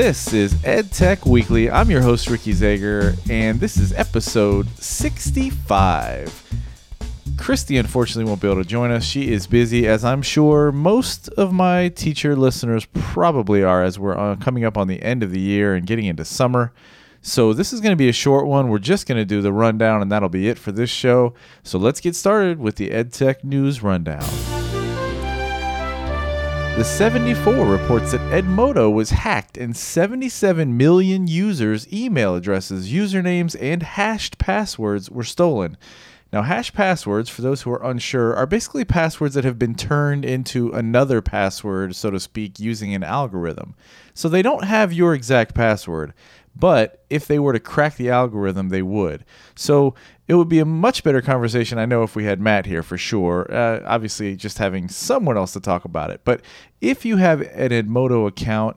This is EdTech Weekly. I'm your host, Ricky Zager, and this is episode 65. Christy unfortunately won't be able to join us. She is busy, as I'm sure most of my teacher listeners probably are, as we're uh, coming up on the end of the year and getting into summer. So, this is going to be a short one. We're just going to do the rundown, and that'll be it for this show. So, let's get started with the EdTech News Rundown. The 74 reports that Edmodo was hacked and 77 million users' email addresses, usernames, and hashed passwords were stolen. Now, hash passwords, for those who are unsure, are basically passwords that have been turned into another password, so to speak, using an algorithm. So they don't have your exact password, but if they were to crack the algorithm, they would. So it would be a much better conversation, I know, if we had Matt here for sure. Uh, obviously, just having someone else to talk about it. But if you have an Edmodo account,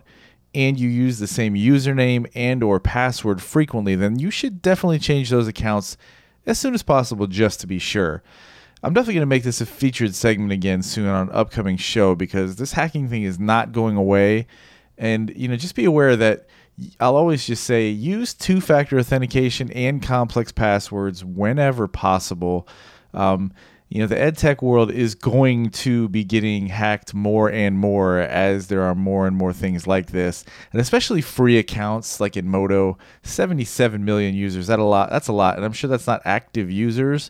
and you use the same username and or password frequently then you should definitely change those accounts as soon as possible just to be sure. I'm definitely going to make this a featured segment again soon on an upcoming show because this hacking thing is not going away. And, you know, just be aware that I'll always just say use two factor authentication and complex passwords whenever possible. Um, you know, the ed tech world is going to be getting hacked more and more as there are more and more things like this, and especially free accounts like Edmodo. 77 million users. That a lot. That's a lot, and I'm sure that's not active users,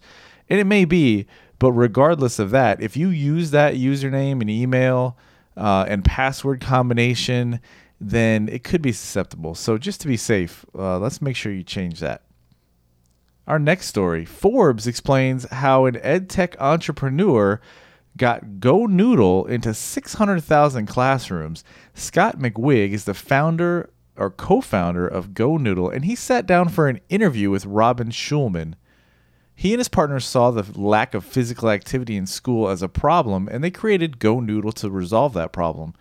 and it may be. But regardless of that, if you use that username and email uh, and password combination, then it could be susceptible. So just to be safe, uh, let's make sure you change that. Our next story Forbes explains how an edtech entrepreneur got Go Noodle into 600,000 classrooms. Scott McWigg is the founder or co founder of Go Noodle, and he sat down for an interview with Robyn Shulman. He and his partners saw the lack of physical activity in school as a problem, and they created Go Noodle to resolve that problem.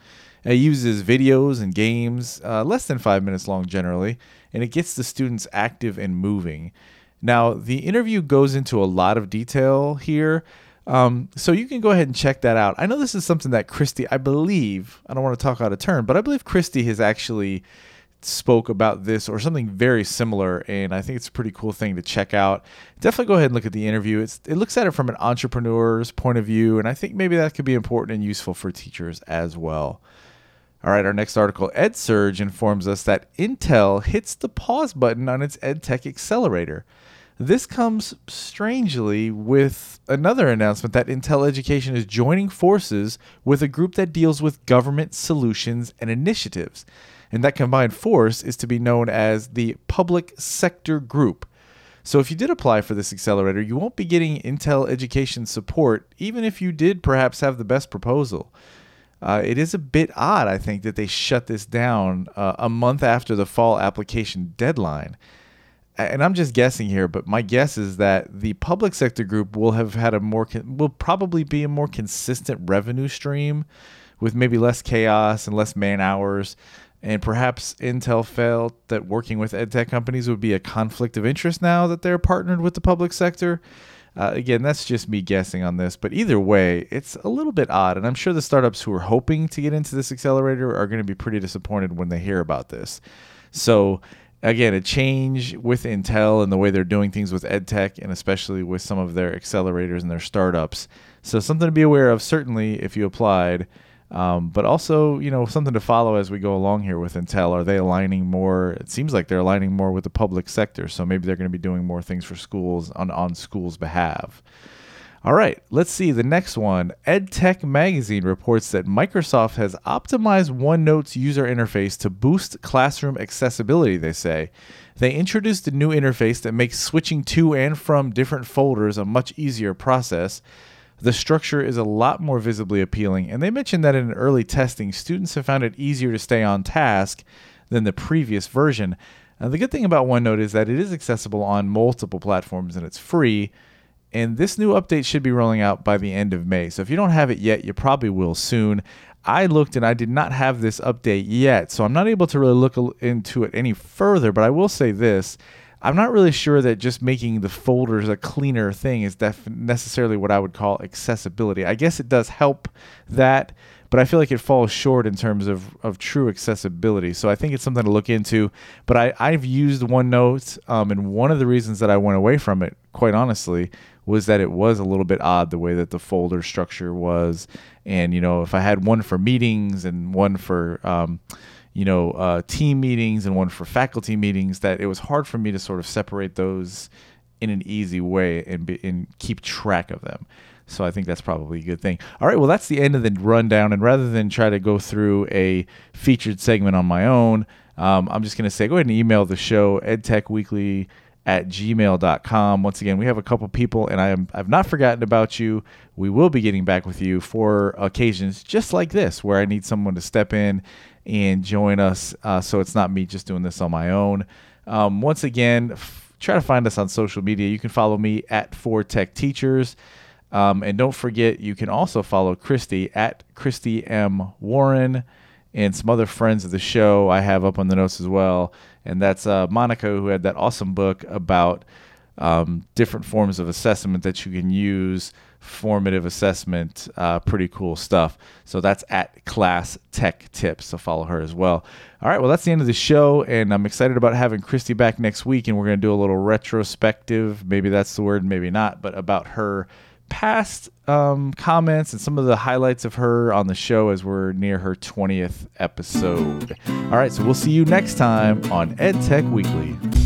It uses videos and games, uh, less than five minutes long generally, and it gets the students active and moving. Now, the interview goes into a lot of detail here. Um, so you can go ahead and check that out. I know this is something that Christy, I believe, I don't want to talk out of turn, but I believe Christy has actually spoke about this or something very similar and I think it's a pretty cool thing to check out. Definitely go ahead and look at the interview. It's it looks at it from an entrepreneur's point of view and I think maybe that could be important and useful for teachers as well. All right, our next article EdSurge informs us that Intel hits the pause button on its EdTech accelerator. This comes strangely with another announcement that Intel Education is joining forces with a group that deals with government solutions and initiatives. And that combined force is to be known as the Public Sector Group. So if you did apply for this accelerator, you won't be getting Intel Education support, even if you did perhaps have the best proposal. Uh, it is a bit odd, I think, that they shut this down uh, a month after the fall application deadline and I'm just guessing here, but my guess is that the public sector group will have had a more will probably be a more consistent revenue stream with maybe less chaos and less man hours. And perhaps Intel felt that working with edtech companies would be a conflict of interest now that they're partnered with the public sector. Uh, again, that's just me guessing on this, but either way, it's a little bit odd. And I'm sure the startups who are hoping to get into this accelerator are going to be pretty disappointed when they hear about this. So, again, a change with Intel and the way they're doing things with EdTech and especially with some of their accelerators and their startups. So something to be aware of, certainly, if you applied. Um, but also, you know, something to follow as we go along here with Intel. Are they aligning more? It seems like they're aligning more with the public sector. So maybe they're going to be doing more things for schools on, on schools' behalf. All right, let's see the next one. EdTech Magazine reports that Microsoft has optimized OneNote's user interface to boost classroom accessibility, they say. They introduced a new interface that makes switching to and from different folders a much easier process. The structure is a lot more visibly appealing, and they mentioned that in early testing, students have found it easier to stay on task than the previous version. Now, the good thing about OneNote is that it is accessible on multiple platforms and it's free and this new update should be rolling out by the end of May. So if you don't have it yet, you probably will soon. I looked and I did not have this update yet, so I'm not able to really look into it any further. But I will say this I'm not really sure that just making the folders a cleaner thing is def- necessarily what I would call accessibility. I guess it does help that, but I feel like it falls short in terms of, of true accessibility. So I think it's something to look into. But I, I've used OneNote, um, and one of the reasons that I went away from it, quite honestly, was that it was a little bit odd the way that the folder structure was. And, you know, if I had one for meetings and one for, um, you know, uh, team meetings and one for faculty meetings, that it was hard for me to sort of separate those in an easy way and, be, and keep track of them. So I think that's probably a good thing. All right, well, that's the end of the rundown. And rather than try to go through a featured segment on my own, um, I'm just going to say go ahead and email the show, edtechweekly at gmail.com. Once again, we have a couple people, and I am, I've not forgotten about you. We will be getting back with you for occasions just like this, where I need someone to step in and join us uh, so it's not me just doing this on my own. Um, once again, f- try to find us on social media. You can follow me at Four Tech Teachers. Um, and don't forget, you can also follow Christy at Christy M. Warren and some other friends of the show I have up on the notes as well. And that's uh, Monica, who had that awesome book about um, different forms of assessment that you can use, formative assessment, uh, pretty cool stuff. So that's at Class Tech Tips. So follow her as well. All right, well, that's the end of the show. And I'm excited about having Christy back next week. And we're going to do a little retrospective. Maybe that's the word, maybe not, but about her past um, comments and some of the highlights of her on the show as we're near her 20th episode. All right, so we'll see you next time on EdTech Weekly.